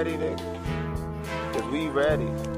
ready, nigga? Cause we ready.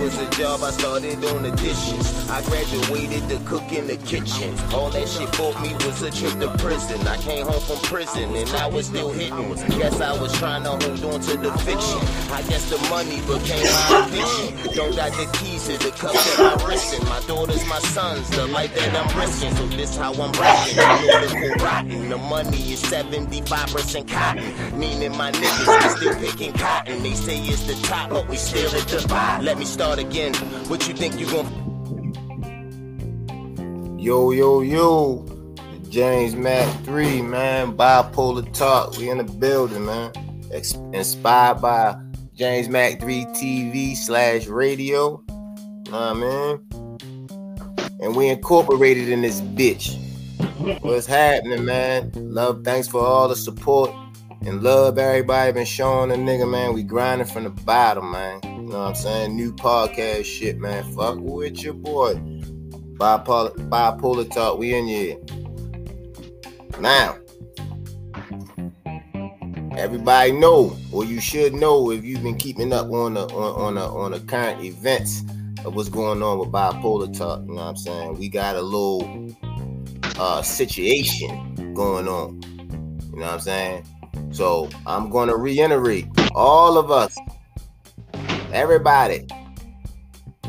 Was a job, I started on the dishes. I graduated to cook in the kitchen. All that shit for me was a trip to prison. I came home from prison and I was still hitting. Guess I was trying to hold on to the fiction. I guess the money became my addiction. Don't got the keys to the cup that I'm risking. My daughters, my sons, the life that I'm risking. So this how I'm rapping. The rotten. The money is 75% cotton. Meaning my niggas, we still picking cotton. They say it's the top, but we still at the bottom. Let me start again. What you think you gon' Yo, yo, yo. James Mac 3, man. Bipolar Talk. We in the building, man. Inspired by James Mac 3 TV slash radio. Nah, man. And we incorporated in this bitch. What's happening, man? Love, thanks for all the support and love everybody been showing a nigga, man. We grinding from the bottom, man. Know what I'm saying? New podcast shit, man. Fuck with your boy. Bipolar, bipolar talk. We in here. Now, everybody know, or you should know if you've been keeping up on the on, on the on the current events of what's going on with bipolar talk. You know what I'm saying? We got a little uh situation going on. You know what I'm saying? So I'm gonna reiterate all of us, everybody.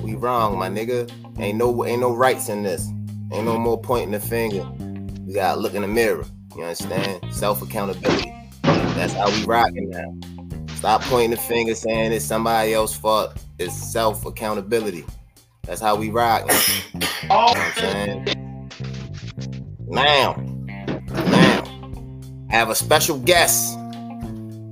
We wrong, my nigga. Ain't no ain't no rights in this. Ain't no more pointing the finger. We gotta look in the mirror. You understand? Self accountability. That's how we rocking now. Stop pointing the finger saying it's somebody else's fault. It's self accountability. That's how we rock. You know? Now, now, I have a special guest.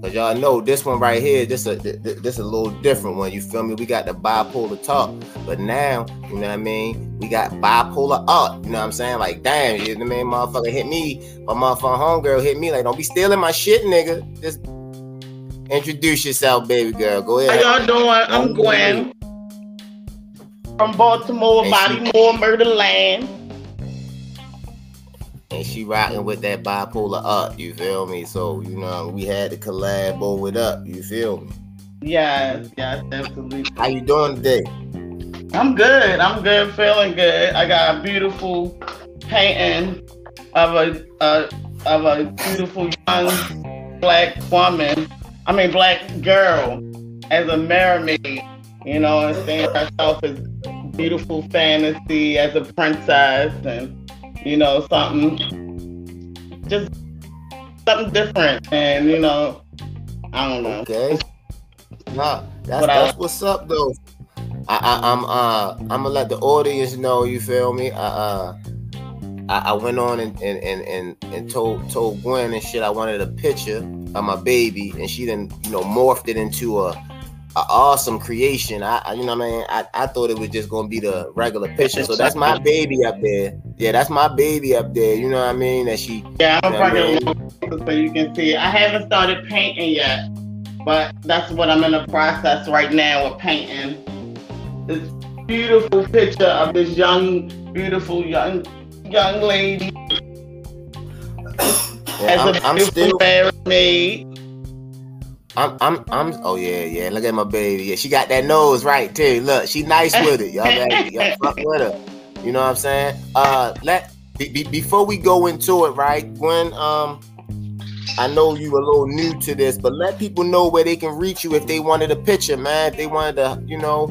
Cause y'all know this one right here, this a this a little different one. You feel me? We got the bipolar talk, but now you know what I mean. We got bipolar art. You know what I'm saying? Like damn, you know what I mean? Motherfucker hit me, my motherfucking homegirl hit me. Like don't be stealing my shit, nigga. Just introduce yourself, baby girl. Go ahead. How y'all doing? I'm Gwen from Baltimore, Bodymore, Murder Land and she rocking with that bipolar up. You feel me? So you know we had to collab it up. You feel me? Yes, yes, absolutely. How you doing today? I'm good. I'm good. Feeling good. I got a beautiful painting of a uh, of a beautiful young black woman. I mean, black girl as a mermaid. You know, and seeing herself as beautiful fantasy as a princess and you know, something just something different. And you know, I don't know. Okay. Nah, that's, that's what's up though. I, I am uh I'm gonna let the audience know, you feel me? I uh I, I went on and, and and, and and told told Gwen and shit I wanted a picture of my baby and she then you know morphed it into a an awesome creation. I, I, you know what I mean? I, I thought it was just gonna be the regular picture. So that's my baby up there. Yeah, that's my baby up there. You know what I mean? That she Yeah, I'm probably so you can see. I haven't started painting yet, but that's what I'm in the process right now with painting. This beautiful picture of this young, beautiful young young lady. Yeah, As I'm, a I'm still married I'm, I'm, I'm. Oh yeah, yeah. Look at my baby. Yeah, she got that nose right too. Look, she nice with it. Y'all, got, y'all fuck with her. You know what I'm saying? Uh, let be, be, before we go into it, right? When um, I know you a little new to this, but let people know where they can reach you if they wanted a picture, man. If they wanted to, you know,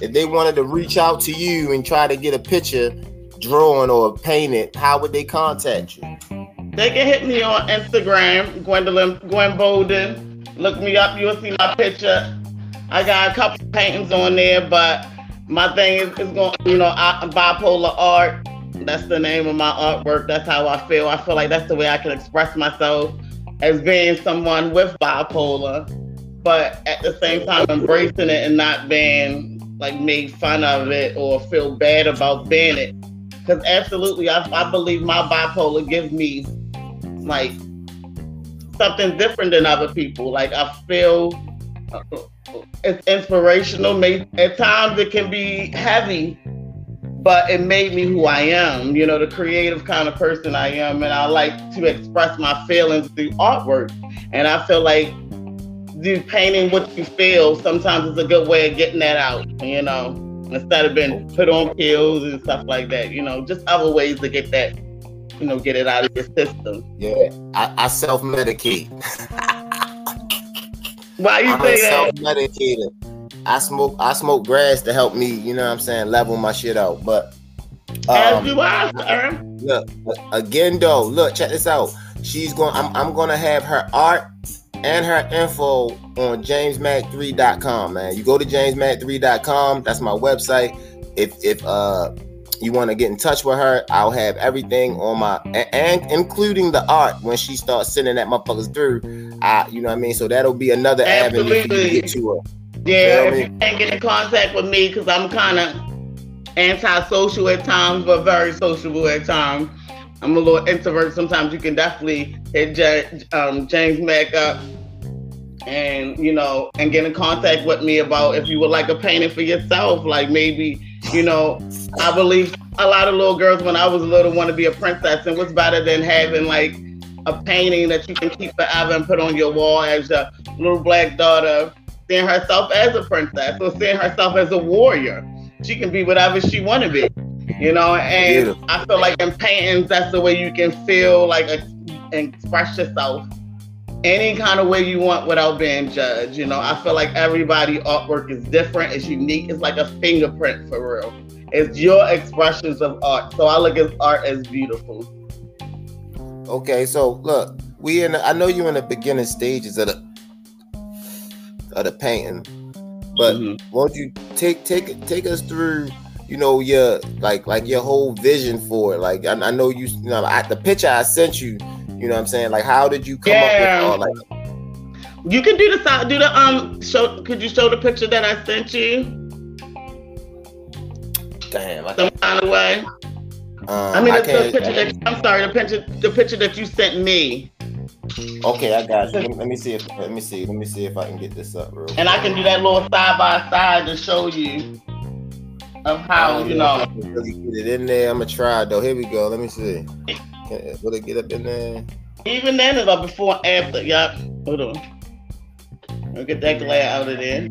if they wanted to reach out to you and try to get a picture drawn or painted, how would they contact you? They can hit me on Instagram, Gwendolyn Gwen Bolden. Look me up, you'll see my picture. I got a couple paintings on there, but my thing is, is going, you know, bipolar art. That's the name of my artwork. That's how I feel. I feel like that's the way I can express myself as being someone with bipolar, but at the same time embracing it and not being like made fun of it or feel bad about being it. Because absolutely, I, I believe my bipolar gives me like something different than other people. Like I feel uh, it's inspirational. Maybe at times it can be heavy, but it made me who I am, you know, the creative kind of person I am. And I like to express my feelings through artwork. And I feel like do painting what you feel sometimes is a good way of getting that out, you know, instead of being put on pills and stuff like that, you know, just other ways to get that, you know, get it out of your system. Yeah, I, I self medicate. Why you I'm say that? self medicator. I smoke I smoke grass to help me, you know what I'm saying, level my shit out. But As um, do I, sir. look again though, look, check this out. She's going I'm I'm gonna have her art and her info on jamesmac3.com, man. You go to jamesmac3.com, that's my website. If if uh you want to get in touch with her, I'll have everything on my and, including the art when she starts sending that motherfuckers through. I, you know what I mean? So that'll be another avenue for you to Absolutely. get to her. Yeah, Feel if you can't get in contact with me because I'm kind of antisocial at times, but very sociable at times. I'm a little introvert. Sometimes you can definitely hit J- um, James Mac up and you know and get in contact with me about if you would like a painting for yourself. Like maybe you know, I believe a lot of little girls when I was little want to be a princess, and what's better than having like a painting that you can keep forever and put on your wall as a little black daughter seeing herself as a princess or seeing herself as a warrior. She can be whatever she want to be, you know. And Beautiful. I feel like in paintings, that's the way you can feel like and express yourself any kind of way you want without being judged. You know, I feel like everybody artwork is different, it's unique, it's like a fingerprint for real. It's your expressions of art. So I look at art as beautiful. Okay, so look, we in. The, I know you're in the beginning stages of the of the painting, but Mhm. won't you take take take us through? You know your like like your whole vision for it. Like I, I know you. You know I, the picture I sent you. You know what I'm saying? Like how did you come Yeah. up with all like? You can do the side, do the um show. Could you show the picture that I sent you Damn, I, some kind of way? um, I mean, I the, picture that I'm sorry, the picture, the picture that you sent me, okay, I got you. Let me, let me see if let me see let me see if I can get this up, real. and I can do that little side by side to show you of how you know. I really get it in there. I'm gonna try though. Here we go. Let me see. Will it get up in there? Even then, it's a before and after. Yup. Hold on. I'll get that glare out of there.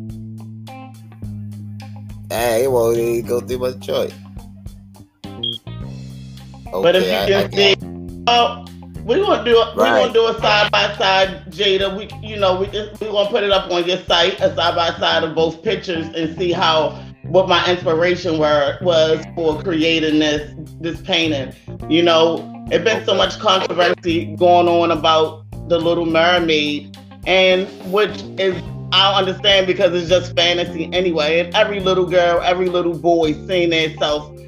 Hey, it won't even go through my choice. Okay, But if you I- I can got see, oh, we gonna do it. We Right. gonna do a side by side, Jada. We, you know, we just we gonna put it up on your site, a side by side of both pictures, and see how what my inspiration were was for creating this this painting. You know, it's been so much controversy going on about the Little Mermaid, and which is I understand because it's just fantasy anyway. And every little girl, every little boy seeing themselves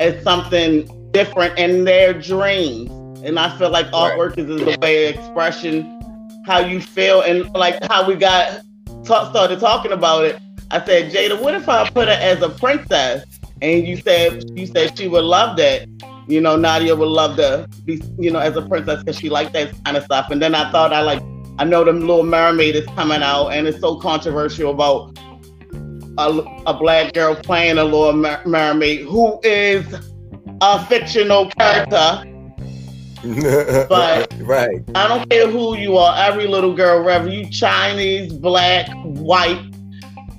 as something different in their dreams. And I feel like Right. artwork is, is a way of expression, how you feel, and like how we got ta- started talking about it. I said, Jada, what if I put her as a princess? And you said you said she would love that. You know, Nadia would love to be, you know, as a princess because she liked that kind of stuff. And then I thought I like, I know the Little Mermaid is coming out, and it's so controversial about a, a black girl playing a Little Mer- Mermaid who is a fictional character. But- right, I don't care who you are, every little girl, whether you Chinese, black, white,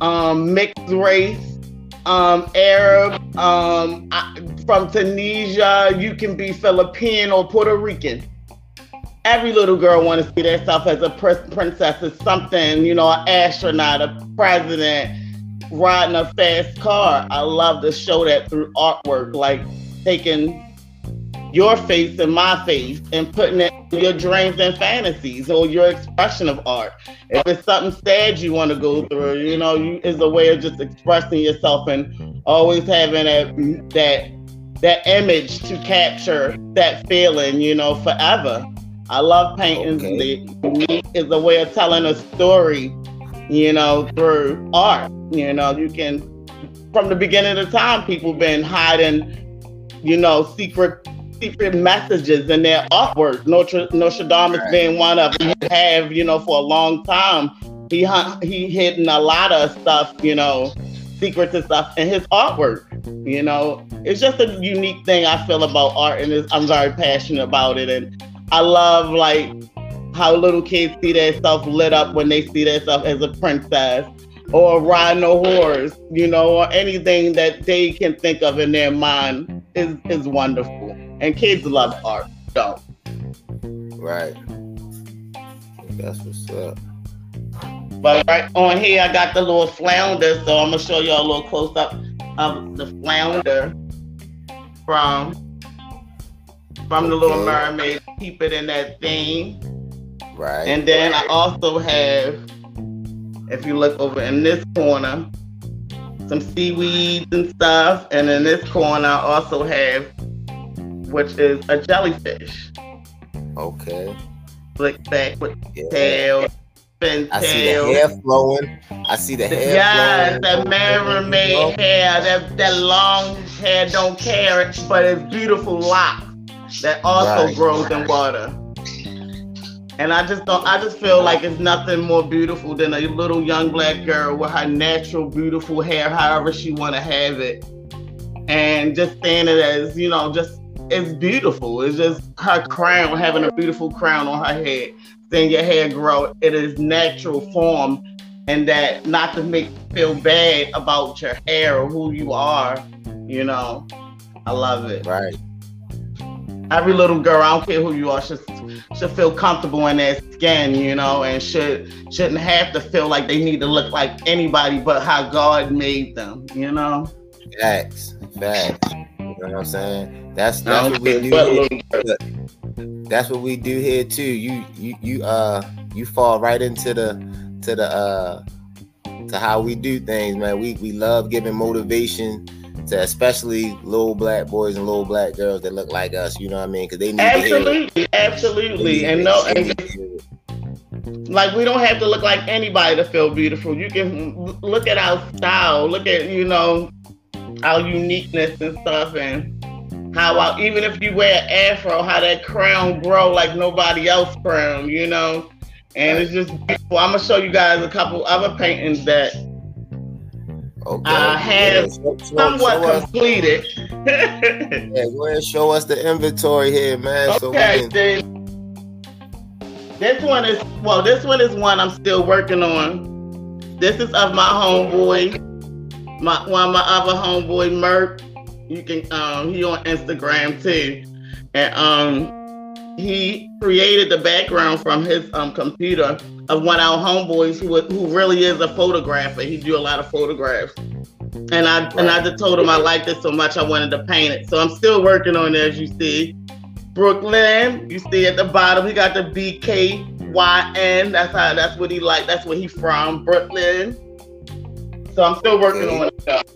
um, mixed race, um, Arab, um, from Tunisia, you can be Philippine or Puerto Rican. Every little girl want to see themselves as a pr- princess, as something, you know, an astronaut, a president, riding a fast car. I love to show that through artwork, like taking your face and my face and putting it in your dreams and fantasies or your expression of art. If it's something sad you want to go through, you know, you is a way of just expressing yourself and always having that that that image to capture that feeling, you know, forever. I love paintings. Okay. The is a way of telling a story, you know, through art. You know, you can from the beginning of time people been hiding, you know, secret secret messages in their artwork. Notre, Nostradamus Right. being one of them. He have, you know, for a long time. He he hidden a lot of stuff, you know, secrets and stuff in his artwork. You know, it's just a unique thing I feel about art, and I'm very passionate about it. And I love like how little kids see themselves lit up when they see themselves as a princess or riding a horse, you know, or anything that they can think of in their mind is is wonderful. And kids love art, so. Right. That's what's up. But right on here, I got the little flounder, so I'm gonna show y'all a little close up of the flounder from from the Little Mermaid. Keep it in that theme. Right. And then I also have, if you look over in this corner, some seaweeds and stuff. And in this corner, I also have, which is a jellyfish. Okay. Flick back with yeah. tail. Fin I see the hair flowing. I see the hair yes, flowing. the mermaid oh. hair. That that long hair don't care, but it's beautiful locks that also right. grows in water. And I just don't. I just feel like it's nothing more beautiful than a little young black girl with her natural, beautiful hair, however she want to have it, and just saying it as you know, just it's beautiful. It's just her crown, having a beautiful crown on her head, seeing your hair grow. It is natural form, and that not to make you feel bad about your hair or who you are. You know, I love it. Right. Every little girl, I don't care who you are, should should feel comfortable in their skin, you know, and should shouldn't have to feel like they need to look like anybody but how God made them, you know. Facts, facts. You know what I'm saying? That's that's what we do. Here. That's what we do here too. You you you uh you fall right into the to the uh to how we do things, man. We we love giving motivation to especially little black boys and little black girls that look like us. You know what I mean? Because they need absolutely, absolutely, and no, and like we don't have to look like anybody to feel beautiful. You can look at our style, look at you know our uniqueness and stuff, and how I, even if you wear afro, how that crown grow like nobody else crown, you know. And it's just beautiful. I'm gonna show you guys a couple other paintings that Okay. I have show, somewhat show completed. yeah, go ahead show us the inventory here, man. Okay, so can... then, this one is well, this one is one I'm still working on. This is of my homeboy, my one of my other homeboy Merk. You can um he on Instagram too. And um he created the background from his um computer of one of our homeboys who who really is a photographer. He do a lot of photographs. And I right. and I just told him I liked it so much I wanted to paint it. So I'm still working on it as you see. Brooklyn, you see at the bottom, he got the BKYN. That's how that's what he like. That's where he from, Brooklyn. So I'm still working on it.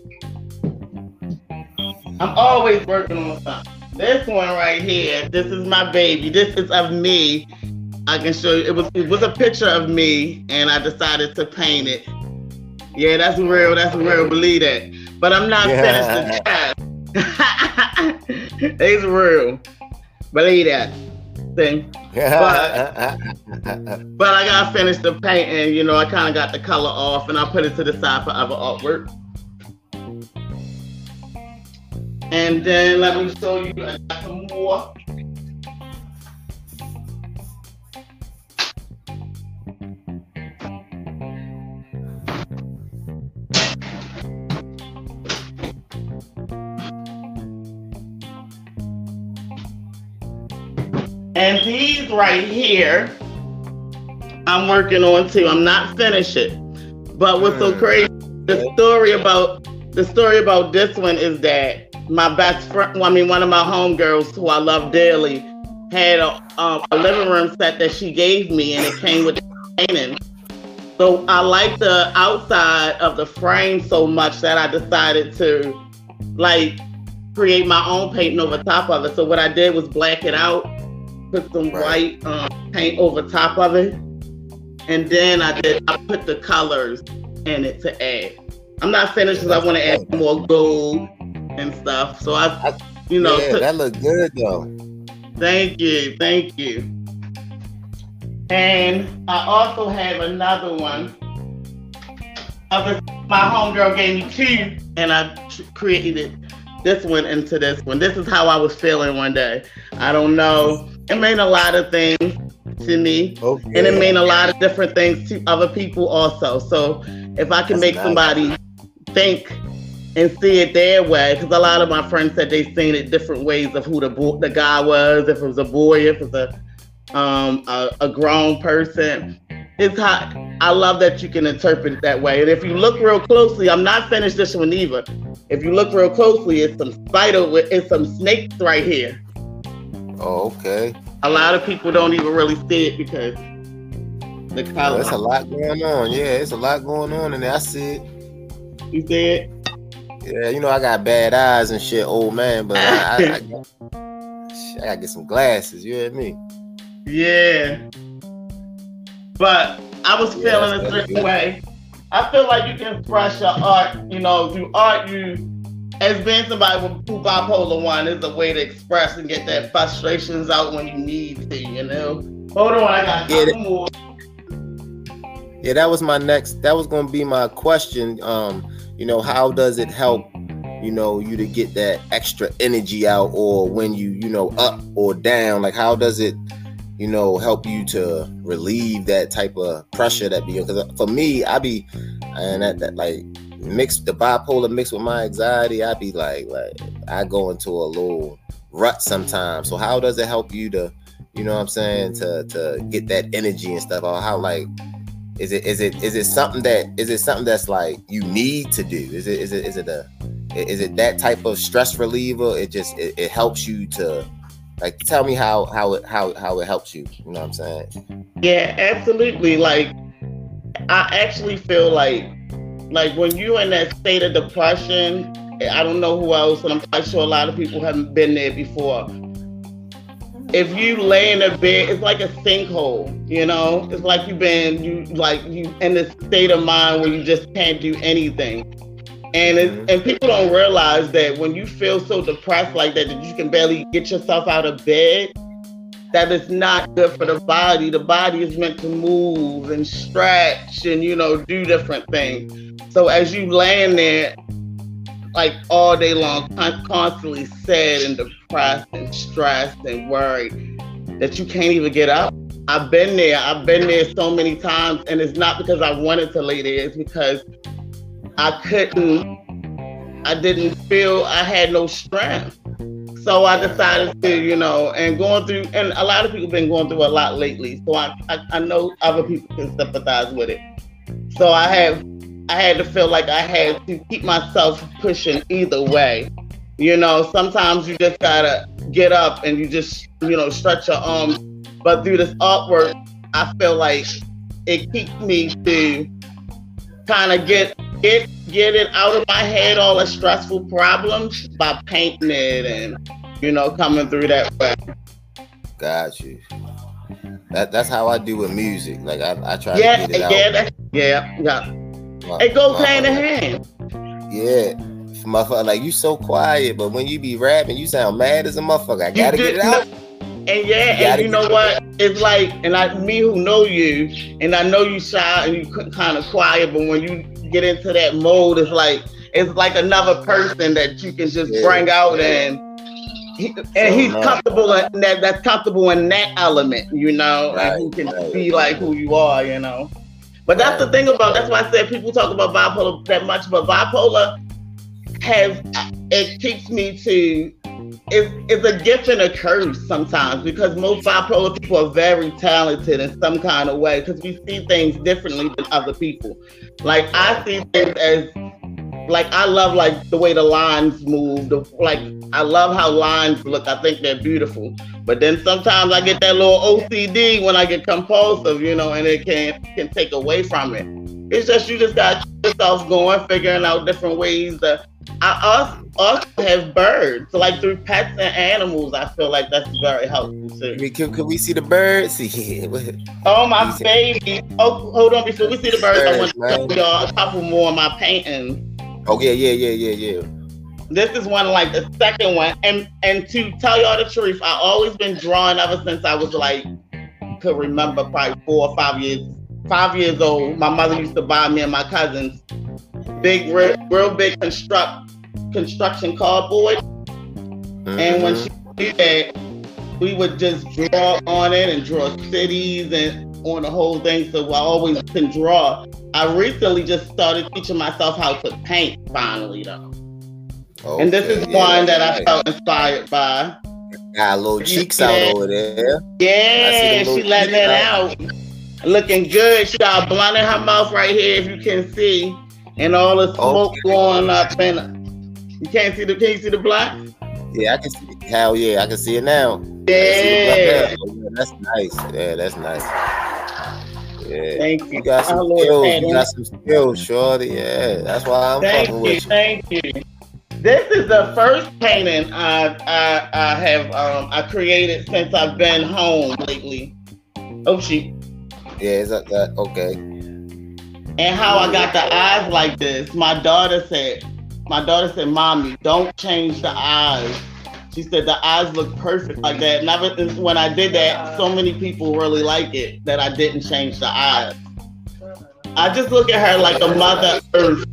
I'm always working on something. This one right here, this is my baby. This is of me I can show you. It was it was a picture of me, and I decided to paint it. Yeah, that's real. That's real. Believe that. But I'm not yeah. finished. it's real. Believe that thing. But, but I gotta finish the painting. You know, I kind of got the color off, and I put it to the side for other artwork. And then let me show you. I got some more. And these right here, I'm working on too. I'm not finished it. But what's so mm. crazy, the story about the story about this one is that my best friend, well, I mean, one of my homegirls who I love dearly, had a, um, a living room set that she gave me, and it came with the painting. So I like the outside of the frame so much that I decided to like create my own painting over top of it. So what I did was black it out put some right. white um, paint over top of it, and then I did I put the colors in it to add. I'm not finished because I want to add more gold and stuff. So I, you know, yeah, that look good though. Thank you, thank you. And I also have another one a my homegirl gave me two, and I created this one into this one. This is how I was feeling one day. I don't know. It meant a lot of things to me, okay. and it meant a lot of different things to other people also. So if I can That's make nice. somebody think and see it their way, because a lot of my friends said they seen it different ways of who the bo- the guy was, if it was a boy, if it was a um, a, a grown person. It's how I love that you can interpret it that way. And if you look real closely, I'm not finished this one either. If you look real closely, it's some spider, it's some snakes right here. Oh, okay. A lot of people don't even really see it because the color. There's a lot going on. Yeah, it's a lot going on, and I see it. You see it? Yeah, you know I got bad eyes and shit, old man, but I, I, I, I gotta get some glasses. You hear me? Yeah. But I was yeah, feeling a certain way. I feel like you can express your art, you know, through art you as being somebody who bipolar one is a way to express and get that frustrations out when you need to, you know. Hold on, I got yeah, more. Yeah, that was my next that was gonna be my question. Um, you know, how does it help, you know, you to get that extra energy out or when you, you know, up or down? Like how does it you know, help you to relieve that type of pressure that be because for me, I be and that, that like mixed the bipolar mixed with my anxiety, I'd be like like I go into a little rut sometimes. So how does it help you to, you know what I'm saying, to to get that energy and stuff? Or how like is it is it is it something that is it something that's like you need to do? Is it is it is it a is it that type of stress reliever? It just it, it helps you to like, tell me how how it how how it helps you. You know what I'm saying? Yeah, absolutely. Like, I actually feel like like when you're in that state of depression. I don't know who else, and I'm quite sure a lot of people haven't been there before. If you lay in a bed, it's like a sinkhole. You know, it's like you've been you like you in this state of mind where you just can't do anything. And mm-hmm. and people don't realize that when you feel so depressed like that, that you can barely get yourself out of bed, that is not good for the body. The body is meant to move and stretch and you know do different things. So as you land there, like all day long, constantly sad and depressed and stressed and worried, that you can't even get up. I've been there. I've been there so many times, and it's not because I wanted to lay there. It's because I couldn't, I didn't feel I had no strength. So I decided to, you know, and going through, and a lot of people been going through a lot lately. So I, I, I know other people can sympathize with it. So I have, I had to feel like I had to keep myself pushing either way. You know, sometimes you just gotta get up and you just, you know, stretch your arms. But through this artwork, I feel like it keeps me to kind of get get get it out of my head all the stressful problems by painting it and you know coming through that way. Got you. That that's how I do with music. Like I, I try yeah, to get it out. Yeah, yeah, yeah. It goes hand in hand. Yeah. Motherfucker, like you so quiet, but when you be rapping, you sound mad as a motherfucker. I gotta get it out. And yeah, and you know what? It's like, and I, me who know you, and I know you shy and you kind of quiet, but when you get into that mode, it's like it's like another person that you can just yeah. bring out and he, and he's comfortable in that that's comfortable in that element, you know, right, and who can right. be like who you are, you know. But that's the thing about that's why I said people talk about bipolar that much, but bipolar has it teaches me to it's, it's a gift and a curse sometimes because most bipolar people are very talented in some kind of way because we see things differently than other people. Like I see things as like I love like the way the lines move. The, like I love how lines look. I think they're beautiful. But then sometimes I get that little OCD when I get compulsive, you know, and it can can take away from it. It's just you just got yourself going, figuring out different ways to I also, have birds, so like through pets and animals. I feel like that's very helpful too. Can, can we see the birds? oh my baby! Oh, hold on. Before we see the birds, birds I want to show y'all a couple more of my paintings. Oh yeah, yeah, yeah, yeah, yeah. This is one like the second one, and and to tell y'all the truth, I always been drawing ever since I was like could remember probably four or five years, five years old. My mother used to buy me and my cousins big, real, real big construct construction cardboard. Mm-hmm. And when mm-hmm. she did that, we would just draw on it and draw cities and on the whole thing. So I always can draw. I recently just started teaching myself how to paint finally though. Okay, and this is yeah, one that I felt inspired by. Got a little cheeks out over there. Yeah, she letting it out. out. Looking good. She got a blunt in her mouth right here, if you can see. And all the smoke okay. going up and you can't see the can you see the black? Yeah, I can see hell yeah, I can see it now. Yeah. Oh, that's nice. Yeah, that's nice. Yeah. Thank you. You got some skills. You got some skills, shorty. Yeah, that's why I'm thank fucking you, with you. Thank you. This is the first painting I I, I have um, I created since I've been home lately. Oh she. Yeah, is that, that okay? And how I got the eyes like this. My daughter said, my daughter said, "Mommy, don't change the eyes." She said the eyes look perfect like that. Never when I did that, so many people really like it that I didn't change the eyes. I just look at her like a mother earth.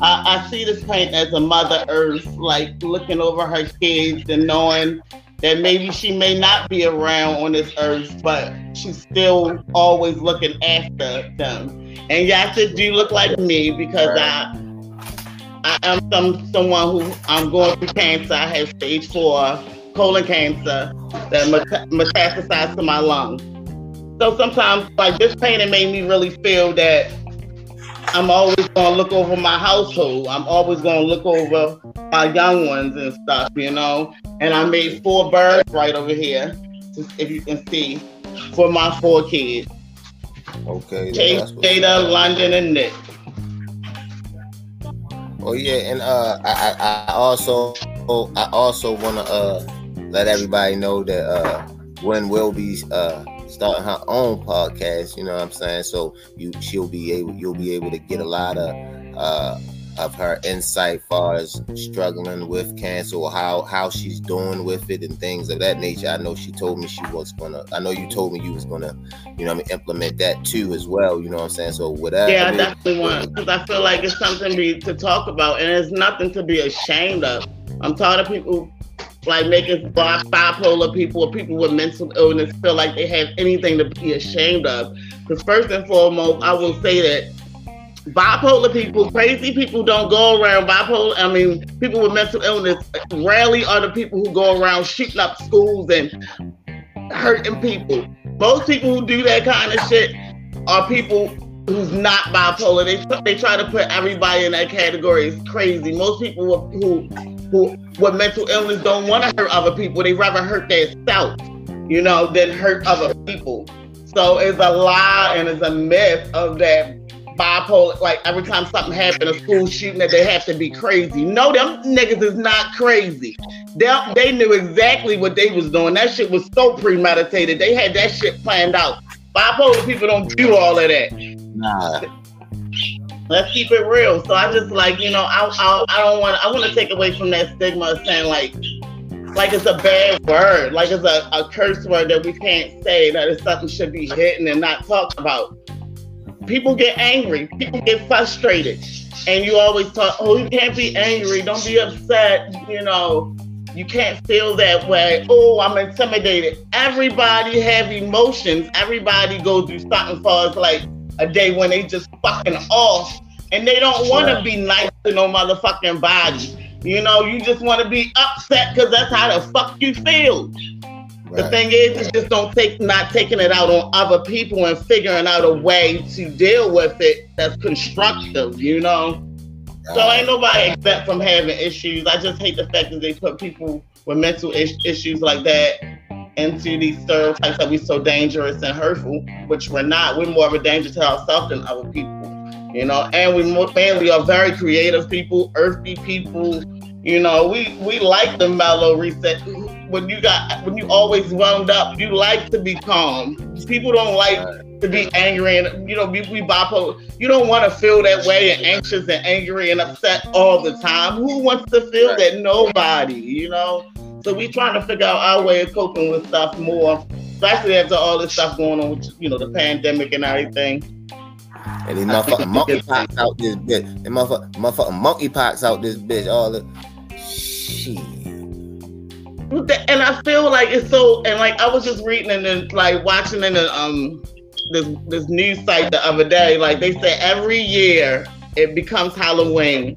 I, I see this paint as a mother earth, like looking over her kids and knowing that maybe she may not be around on this earth, but she's still always looking after them. And it do look like me because I I am some someone who I'm going through cancer. I have stage four colon cancer that metastasized to my lungs. So sometimes, like this painting made me really feel that I'm always going to look over my household. I'm always going to look over my young ones and stuff, you know. And I made four birds right over here, if you can see, for my four kids. Okay. Jada, London, and Nick. Oh yeah, and uh, I, I also I also want to uh let everybody know that uh Gwen will be uh starting her own podcast. You know what I'm saying? So you she'll be able you'll be able to get a lot of uh of her insight far as struggling with cancer or how how she's doing with it and things of that nature. I know she told me she was gonna I know you told me you was gonna, you know I mean, implement that too as well. You know what I'm saying? So whatever. Yeah, I definitely want because I feel like it's something to, to talk about and it's nothing to be ashamed of. I'm tired of people like making bipolar people or people with mental illness feel like they have anything to be ashamed of. Because first and foremost, I will say that bipolar people, crazy people don't go around bipolar. I mean, people with mental illness rarely are the people who go around shooting up schools and hurting people. Most people who do that kind of shit are people who's not bipolar. They they try to put everybody in that category as crazy. Most people who who with mental illness don't want to hurt other people. They rather hurt themselves, you know, than hurt other people. So it's a lie and it's a myth of that bipolar, like every time something happened, a school shooting, that they have to be crazy. No, them niggas is not crazy. They, they knew exactly what they was doing. That shit was so premeditated. They had that shit planned out. Bipolar people don't do all of that. Nah. Let's keep it real. So I just like, you know, I, I, I don't want, I want to take away from that stigma of saying like, like it's a bad word, like it's a, a curse word that we can't say, that it's something should be hidden and not talked about people get angry, people get frustrated, and you always talk, oh, you can't be angry, don't be upset, you know, you can't feel that way. Oh, I'm intimidated. Everybody have emotions. Everybody go through something for us like a day when they just fucking off and they don't want to be nice to no motherfucking body. You know, you just want to be upset because that's how the fuck you feel. Right. The thing is, is just don't take not taking it out on other people and figuring out a way to deal with it that's constructive, you know. So ain't nobody exempt from having issues. I just hate the fact that they put people with mental is- issues like that into these stereotypes that we're so dangerous and hurtful, which we're not. We're more of a danger to ourselves than other people, you know. And we more mainly are very creative people, earthy people. You know, we we like the mellow reset when you got when you always wound up, you like to be calm. People don't like to be angry and you know we, we bipolar. You don't want to feel that way and anxious and angry and upset all the time. Who wants to feel that? Nobody, you know. So we trying to figure out our way of coping with stuff more, especially after all this stuff going on with you know the pandemic and everything. and these motherfucking monkeypox out this bitch. And motherfucking, motherfucking monkeypox out this bitch. All the shit. And I feel like it's so. And like I was just reading and then like watching in the um this this news site the other day. Like they said every year it becomes Halloween.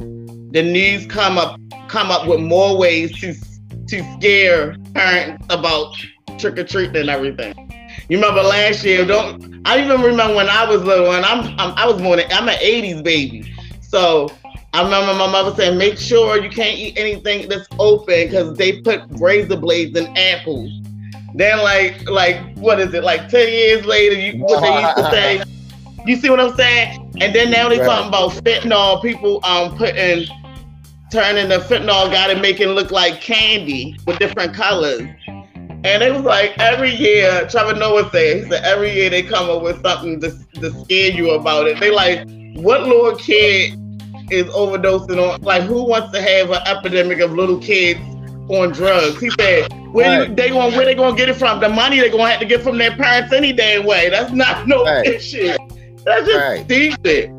The news come up come up with more ways to to scare parents about trick or treating and everything. You remember last year? Don't I even remember when I was little and I'm, I'm I was born. I'm an '80s baby, so I remember my mother saying, "Make sure you can't eat anything that's open because they put razor blades in apples." Then, like, like what is it? Like ten years later, you what they used to say. You see what I'm saying? And then now they right. talking about fentanyl. People um putting turning the fentanyl got it making look like candy with different colors. And it was like every year, Trevor Noah said, he said every year they come up with something to, to scare you about it. They like, what little kid is overdosing on? Like, who wants to have an epidemic of little kids on drugs? He said, where right. you, they going where they gonna get it from? The money they gonna have to get from their parents any damn way. That's not no right. shit. That's just right. stupid.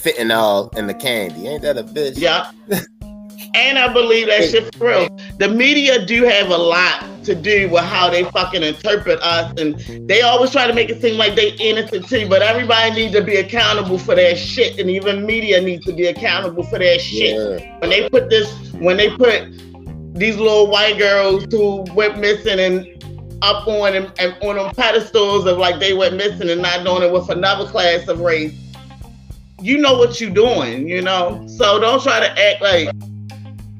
Fentanyl in the candy, ain't that a bitch? Yeah. And I believe that shit for real. The media do have a lot to do with how they fucking interpret us, and they always try to make it seem like they innocent too. But everybody needs to be accountable for their shit, and even media needs to be accountable for their shit. Yeah. When they put this, when they put these little white girls who went missing and up on and, and on them pedestals of like they went missing and not doing it with another class of race. You know what you're doing, you know. So don't try to act like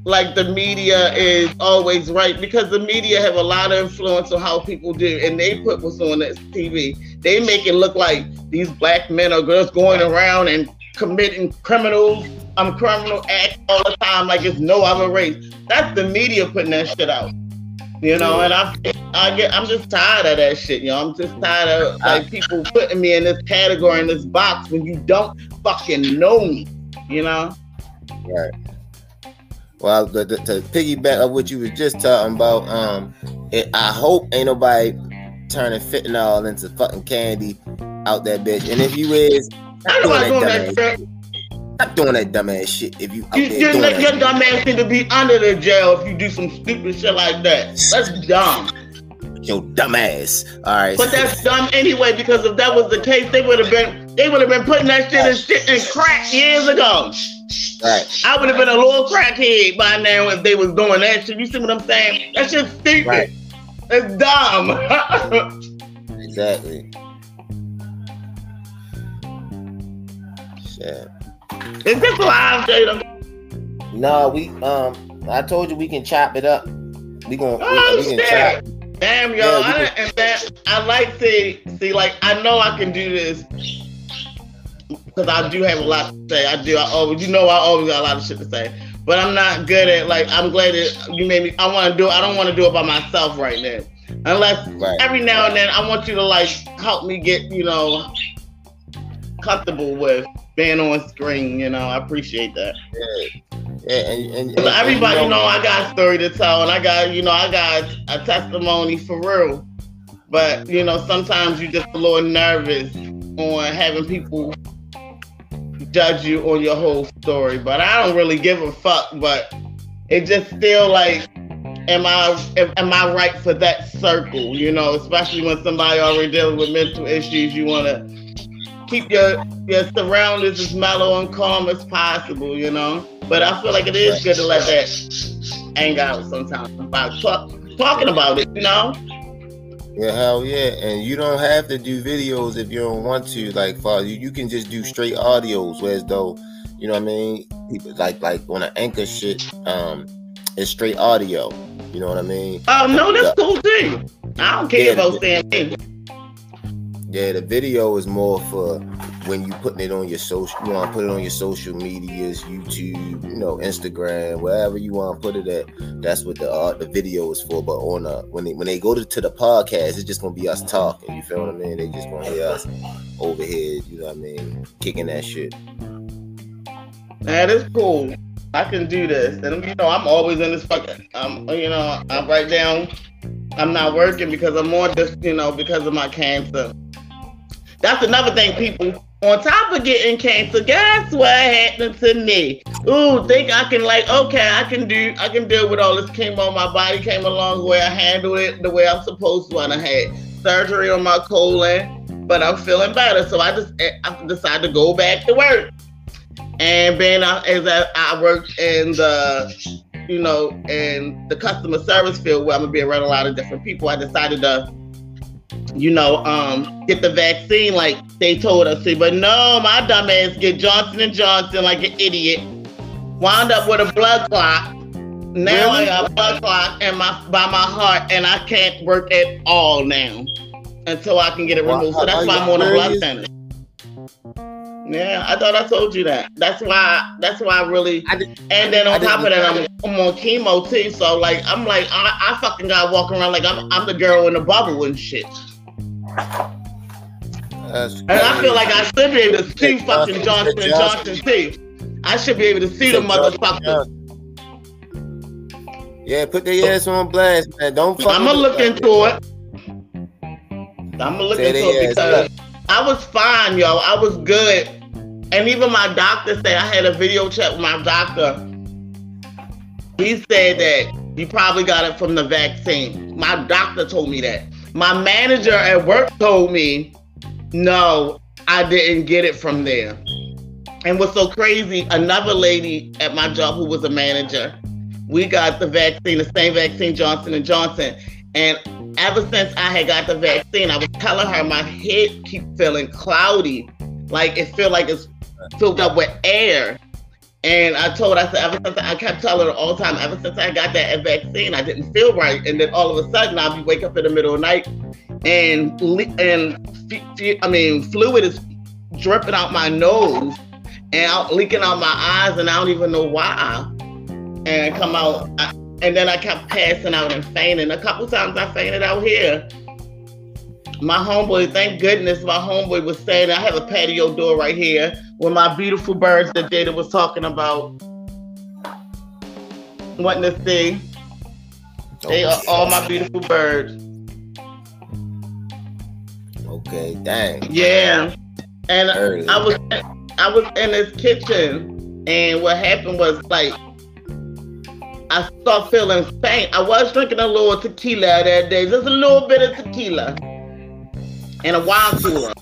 like the media is always right because the media have a lot of influence on how people do and they put what's on this TV. They make it look like these black men or girls going around and committing criminals, um criminal acts all the time like it's no other race. That's the media putting that shit out. You know, and I I get I'm just tired of that shit, you know. I'm just tired of like people putting me in this category in this box when you don't fucking know me, you know? Right. Well, to, to, to piggyback of what you was just talking about, um, it, I hope ain't nobody turning fentanyl into fucking candy out that bitch. And if you is, stop doing that, that Stop doing that dumbass shit. If you, you, you let your dumbass need to be under the jail if you do some stupid shit like that. That's dumb. Yo, dumbass. All right. But that's dumb anyway because if that was the case, they would have been they would have been putting that shit in shit in crack years ago. Right. I would have been a little crackhead by now if they was doing that shit. You see what I'm saying? That's just stupid. Right. It's dumb. exactly. Shit. Is this live, Jada? No, we um I told you we can chop it up. We gonna oh, we, we can chop. Damn, yo, yeah, I, and that I like to see like I know I can do this because I do have a lot to say. I do. I always, you know, I always got a lot of shit to say. But I'm not good at like. I'm glad that you made me. I want to do. I don't want to do it by myself right now. Unless right. every now and then I want you to like help me get you know comfortable with being on screen. You know, I appreciate that. Yeah. Yeah, and, and, and everybody and, you know, know I got a story to tell, and I got you know I got a testimony for real. But you know, sometimes you're just a little nervous on having people judge you on your whole story, but I don't really give a fuck. But it just feel like, am I am I right for that circle? You know, especially when somebody already dealing with mental issues, you want to keep your your surroundings as mellow and calm as possible. You know, but I feel like it is good to let that anger out sometimes about talk, talking about it. You know. Yeah, hell yeah. And you don't have to do videos if you don't want to. Like, father, you, you can just do straight audios, whereas though, you know what I mean? People like like on an anchor shit, um, it's straight audio. You know what I mean? Oh no, that's cool too. I don't care yeah, about saying Yeah, the video is more for when you putting it on your social, you want to put it on your social medias, YouTube, you know, Instagram, wherever you want to put it at. That's what the uh, the video is for. But on uh, when they when they go to, to the podcast, it's just gonna be us talking. You feel what I mean? They just gonna hear us overhead. You know what I mean? Kicking that shit. That is cool. I can do this, and you know, I'm always in this fucking. Um, you know, I write down. I'm not working because I'm more just, you know, because of my cancer. That's another thing people on top of getting cancer, guess what happened to me? Ooh, think I can like, okay, I can do, I can deal with all this chemo. My body came a long way. I handled it the way I'm supposed to. And I had surgery on my colon, but I'm feeling better. So I just, eh, I decided to go back to work. And being as I, I worked in the, you know, in the customer service field where I'm gonna be around a lot of different people, I decided to you know, um, get the vaccine like they told us to. But no, my dumb ass get Johnson and Johnson like an idiot. Wound up with a blood clot. Now really? I got blood clot in my by my heart, and I can't work at all now until I can get it removed. so that's why I'm on a blood thinner. Yeah, I thought I told you that. That's why. That's why I really. I and then on top of that, I'm, I'm, on chemo too. So like, I'm like, I, I fucking got walking around like I'm, I'm the girl in the bubble and shit. That's and I feel like I should be able to see fucking Johnson and Johnson too. I should be able to see the motherfucker. Yeah, put their ass on blast, man. Don't. I'm gonna look into it. I'm gonna look into it because I was fine, yo. I was good, and even my doctor said I had a video chat with my doctor. He said that you probably got it from the vaccine. My doctor told me that. My manager at work told me, no, I didn't get it from there. And what's so crazy, another lady at my job who was a manager, we got the vaccine, the same vaccine, Johnson and Johnson. And ever since I had got the vaccine, I was telling her my head keep feeling cloudy, like it feel like it's filled up with air. And I told her, I said, ever since I kept telling her all the time, ever since I got that vaccine, I didn't feel right. And then all of a sudden, I'll be wake up in the middle of the night, and and I mean, fluid is dripping out my nose and out, leaking out my eyes, and I don't even know why. And come out, I, and then I kept passing out and fainting. A couple times I fainted out here. My homeboy, thank goodness, my homeboy was saying I have a patio door right here with my beautiful birds that Jada was talking about. Wanting to see. They are all my beautiful birds. Okay, dang. Yeah. And Early. I was I was in this kitchen and what happened was like I started feeling faint. I was drinking a little tequila that day, just a little bit of tequila and a wine cooler.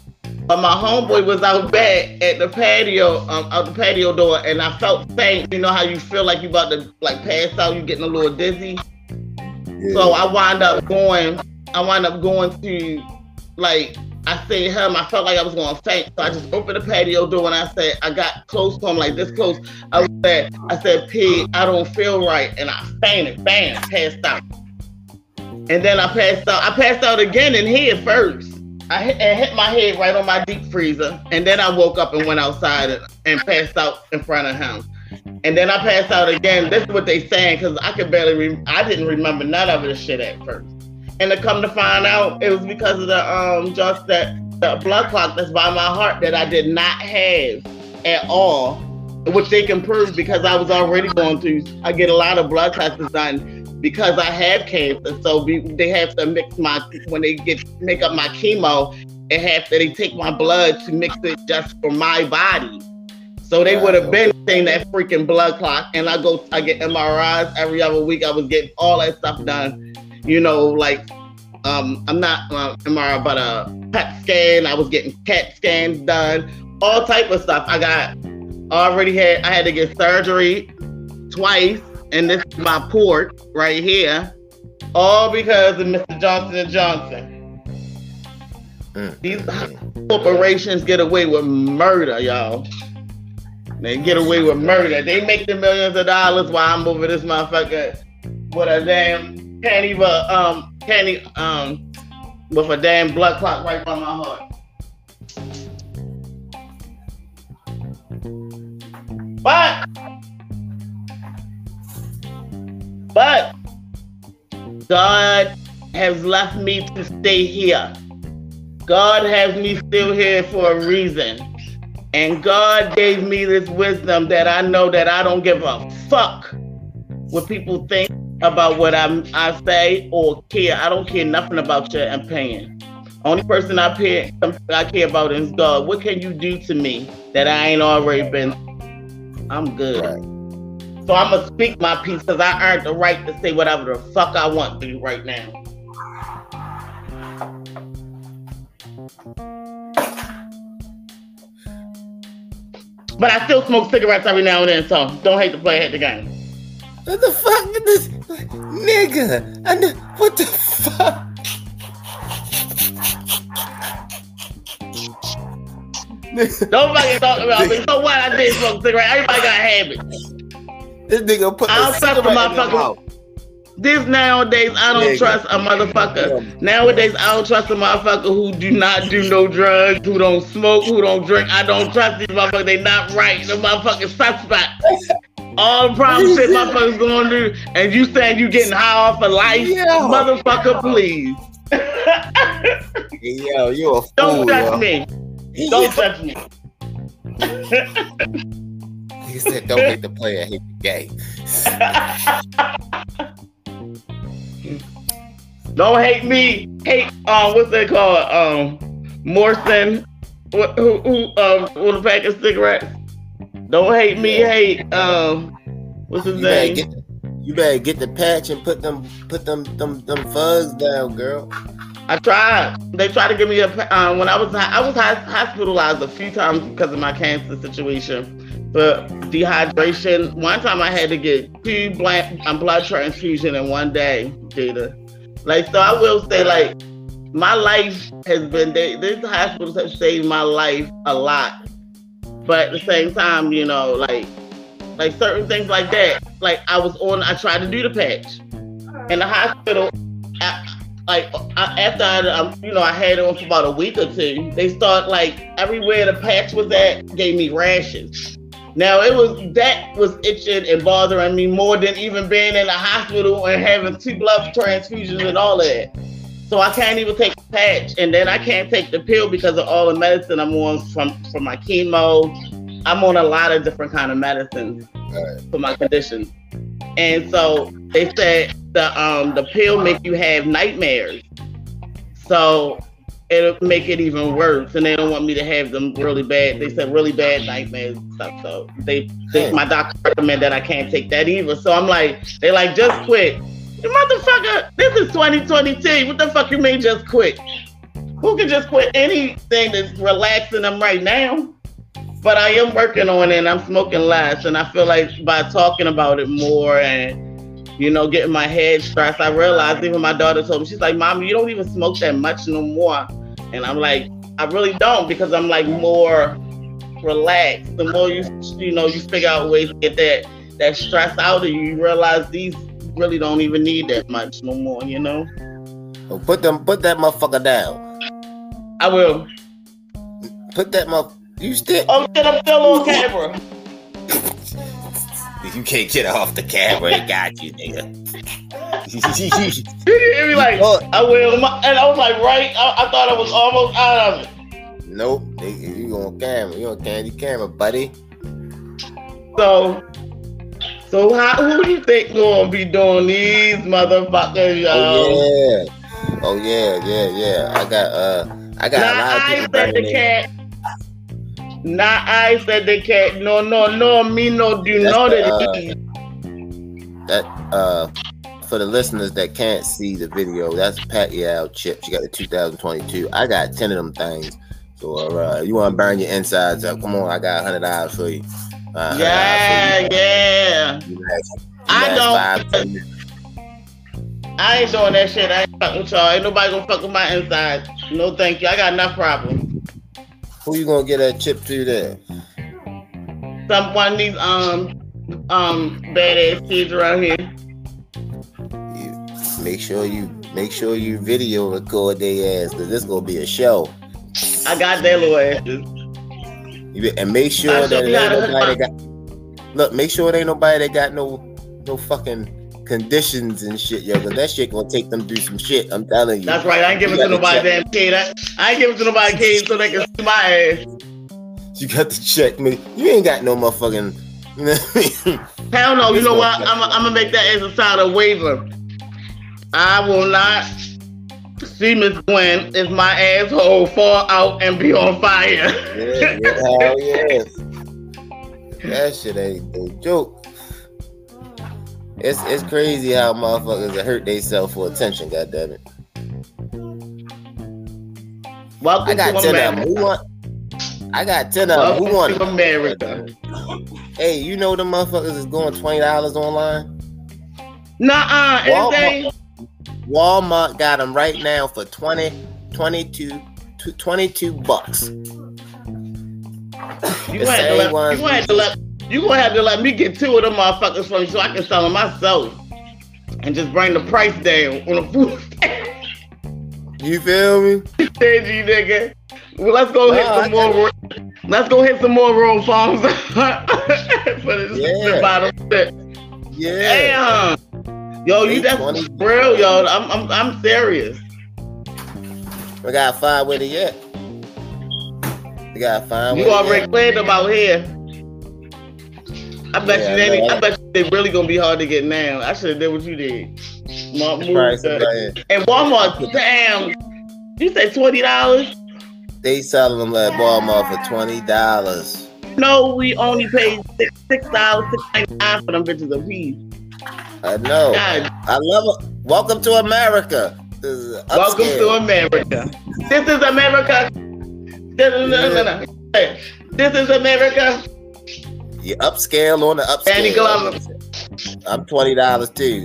But my homeboy was out back at the patio, um, out the patio door, and I felt faint. You know how you feel like you about to like pass out, you getting a little dizzy. Yeah. So I wind up going. I wind up going to like I seen him. I felt like I was going to faint. So I just opened the patio door and I said, I got close to him, like this close. I said, I said, P, I don't feel right. And I fainted, bam, passed out. And then I passed out. I passed out again in here first. I hit, hit my head right on my deep freezer. And then I woke up and went outside and, and passed out in front of him. And then I passed out again. This is what they saying because I could barely, re- I didn't remember none of this shit at first. And to come to find out, it was because of the um just that the blood clot that's by my heart that I did not have at all, which they can prove because I was already going through. I get a lot of blood tests done because I have cancer. So we, they have to mix my when they get make up my chemo. They have to they take my blood to mix it just for my body. So they would have been saying that freaking blood clot, and I go I get MRIs every other week. I was getting all that stuff done. You know, like um, I'm not uh, MRI, but a PET scan. I was getting PET scans done, all type of stuff. I got already had I had to get surgery twice and this is my port right here, all because of Mr. Johnson and Johnson. Mm. These corporations get away with murder, y'all. They get away with murder. They make the millions of dollars while I'm over this motherfucker with a damn can't even um can't even, um with a damn blood clot right by my heart. But but God has left me to stay here. God has me still here for a reason. And God gave me this wisdom that I know that I don't give a fuck what people think about what I'm, I say or care. I don't care nothing about your opinion. Only person I care I care about is God. What can you do to me that I ain't already been? I'm good. Right. So I'm gonna speak my piece because I earned the right to say whatever the fuck I want to right now. But I still smoke cigarettes every now and then, so don't hate to play at the game. What the fuck is this? Nigga, I what the fuck? Nobody talking about me. So what? I did smoke cigarettes. Everybody got habits. This nigga put I don't trust a motherfucker. This nowadays, I don't nigga. trust a motherfucker. Yeah. Nowadays, I don't trust a motherfucker who do not do no drugs, who don't smoke, who don't drink. I don't trust these motherfuckers. They not right. The motherfucking suspect. All the problem shit motherfuckers gonna do, and you saying you getting high off of life, yeah. motherfucker, please. yo, you a fool. Don't touch yo. me. Don't touch me. he said, "Don't hate the player, hate the game." Don't hate me. Hate um, what's that called? Um, Morrison. Who who um with a pack of cigarettes? Don't hate me. Hate um, what's his you name? Better get, you better get the patch and put them put them them them fuzz down, girl. I tried. They tried to give me a um, when I was I was hospitalized a few times because of my cancer situation, but dehydration. One time I had to get two blood um, blood transfusion in one day, Jada. Like so, I will say like my life has been they, these hospitals have saved my life a lot, but at the same time, you know, like like certain things like that. Like I was on, I tried to do the patch in the hospital. I, like after I, um, you know, I had it on for about a week or two. They start like everywhere the patch was at gave me rashes. Now it was that was itching and bothering me more than even being in the hospital and having two blood transfusions and all that. So I can't even take a patch, and then I can't take the pill because of all the medicine I'm on from from my chemo. I'm on a lot of different kind of medicines right. for my condition, and so they said the um the pill make you have nightmares. So it'll make it even worse. And they don't want me to have them really bad. They said really bad nightmares and stuff. So they, they my doctor recommend that I can't take that either. So I'm like, they like just quit. You motherfucker, this is 2022. What the fuck you mean just quit? Who can just quit anything that's relaxing them right now? But I am working on it and I'm smoking less. And I feel like by talking about it more and you know, getting my head stressed. I realized even my daughter told me, she's like, Mom, you don't even smoke that much no more. And I'm like, I really don't because I'm like more relaxed. The more you you know, you figure out ways to get that that stress out of you, you realize these really don't even need that much no more, you know? Well, put them put that motherfucker down. I will. Put that mother you still Oh shit, I'm still on camera. You can't get off the camera. It got you, nigga. He be like, I will, and I was like, right. I, I, thought I was almost out of it. Nope, you on camera. You on candy camera, buddy. So, so how who do you think gonna be doing these motherfuckers, yo? Oh yeah, oh yeah, yeah, yeah. I got uh, I got now, a lot of people. I said the cat. Not I said they can't. No, no, no. Me no do That's know that. Uh, that uh, for the listeners that can't see the video, that's Pat Yao chip. She got the 2022. I got ten of them things. So uh, you want to burn your insides up? Come on, I got hundred dollars for you. Uh, yeah, for you. yeah. You you I don't. I ain't doing that shit. I ain't fucking with y'all. Ain't nobody gonna fuck with my insides. No, thank you. I got enough problems. Who you gonna get that chip to there? Some one of these um um badass kids around here. Make sure you make sure you video record their ass because this gonna be a show. I got their little asses. And make sure that ain't nobody that got look, make sure it ain't nobody that got no no fucking conditions and shit, yo, because that shit gonna take them through some shit. I'm telling you. That's right. I ain't giving to nobody damn kid. I, I ain't giving to nobody kid so they can see my ass. You got to check me. You ain't got no motherfucking. You know what I mean? Hell no. You know what? I'm, I'm gonna make that as a sign of waiver. I will not See Miss Gwen if my asshole fall out and be on fire. Yeah, yeah, hell yes. That shit ain't no joke. It's it's crazy how motherfuckers hurt themselves for attention, goddamn it. Welcome I got to ten of them. Who want? I got ten of them. Who want? to it? America. Hey, you know the motherfuckers is going twenty dollars online. Nah, uh, Walmart. Walmart got them right now for 20, 22, 22 bucks. You gonna, have to let, ones you, gonna have to let, you gonna have to let me get two of them motherfuckers from you so I can sell them myself. And just bring the price down on the food You feel me? stingy nigga. Well, let's go hit some I more. Let's go hit some more roll farms for this Yeah. the bottom shit. Yeah. Damn. Yo, you that's 20 real, yo. I'm I'm I'm serious. We got five with it yet. We got five with You already cleared them out here. I bet Yeah, you they I. I bet you they really gonna be hard to get now. I should have did what you did. Mark The price moved is that. right And Walmart, damn. You say twenty dollars? They selling them at Walmart for twenty dollars. No, we only paid six six dollars six ninety nine for them bitches a piece. I know. God, I love it. Welcome to America. This is welcome to. America. This is America. No, no, no, no, no. This is America. You upscale on the upscale. Danny Glover. I'm twenty dollars too.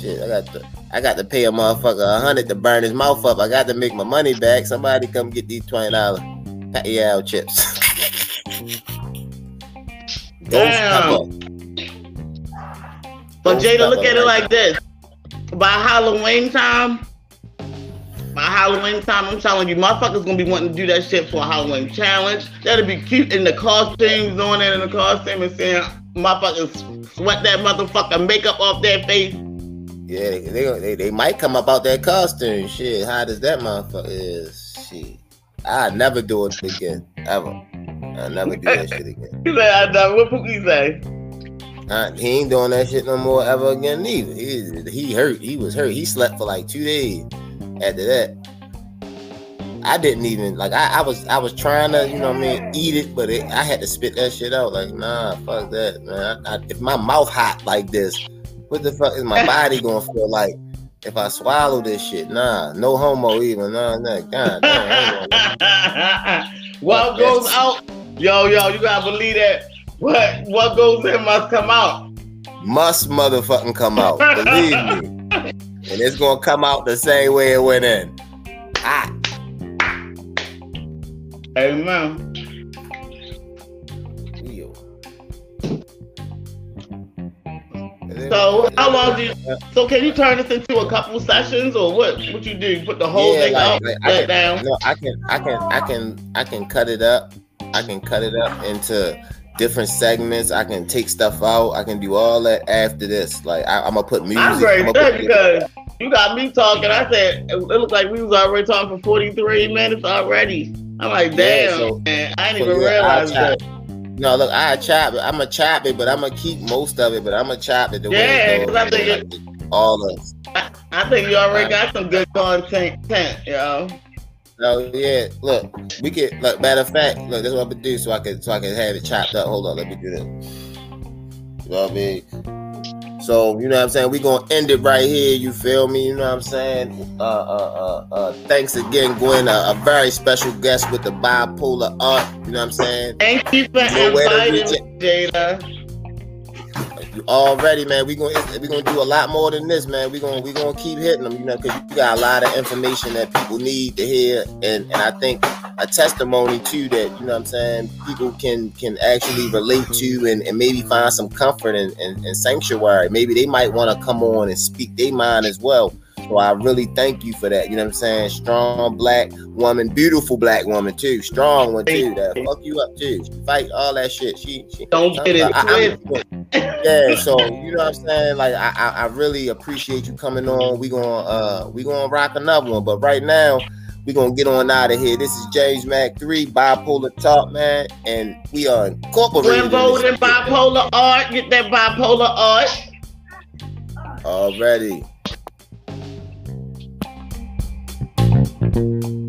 Shit, I got to, I got to pay a motherfucker a hundred to burn his mouth up. I got to make my money back. Somebody come get these twenty dollar Pacquiao chips. Ghost Damn. But Jada, look at it like this. By Halloween time, by Halloween time, I'm telling you, motherfuckers gonna be wanting to do that shit for a Halloween challenge. That'll be cute in the costumes, doing it in the costume and seeing motherfuckers sweat that motherfucker makeup off their face. Yeah, they, they they they might come up out that costume. Shit, how does that motherfucker is? Shit, I never do it again, ever. I never do that shit again. He said, I know. What Pookie say? Uh, he ain't doing that shit no more ever again neither. He he hurt. He was hurt. He slept for like two days. After that, I didn't even like. I, I was I was trying to you know what I mean eat it, but it, I had to spit that shit out. Like nah, fuck that, man. I, I, if my mouth hot like this, what the fuck is my body gonna feel like if I swallow this shit? Nah, no homo even. Nah, nah. God damn. What goes out? Yo, yo, you gotta believe that. What what goes in must come out. must motherfucking come out. Believe me. And it's gonna come out the same way it went in. Hot. Amen. Yo. So how long do you? So can you turn this into a couple sessions or what? What you do? You put the whole Yeah, thing like- out, like, I it down. No, I can I can I can I can cut it up. I can cut it up into different segments. I can take stuff out. I can do all that after this. Like I, am gonna put music. I'm very I'ma because you got me talking. I said it looked like we was already talking for 43 minutes already. I'm like, Yeah, damn, so- man, I didn't so even yeah, realize that. No, look, I chop it. I'm gonna chop it, but I'm gonna keep most of it. But I'm gonna chop it the Yeah, way it I think Like, all of it. I think you already got some good content, content, yo. Oh yeah, look, we could look. Matter of fact, look, this is what I'm gonna do so I can so I can have it chopped up. Hold on, let me do this. You know what I mean? So you know what I'm saying? We gonna end it right here. You feel me? You know what I'm saying? Uh, uh, uh, uh thanks again, Gwen. A, a very special guest with the bipolar art. You know what I'm saying? Thank you for know inviting me, Jada. Already, man. We gonna we gonna do a lot more than this, man. We gonna we gonna keep hitting them, you know, because you got a lot of information that people need to hear, and and I think a testimony too that you know what I'm saying people can can actually relate to and, and maybe find some comfort and, and, and sanctuary. Maybe they might want to come on and speak their mind as well. So I really thank you for that. You know what I'm saying? Strong black woman, beautiful black woman too, strong one too. That fuck you up too. She fight all that shit. She, she Don't get it I- I- yeah, so you know what I'm saying? Like I, I, I really appreciate you coming on. We gonna uh we gonna rock another one, but right now we gonna get on out of here. This is James Mac 3 Bipolar Talk, man, and we are incorporated. In bipolar art. Get that bipolar art. Already. Peace.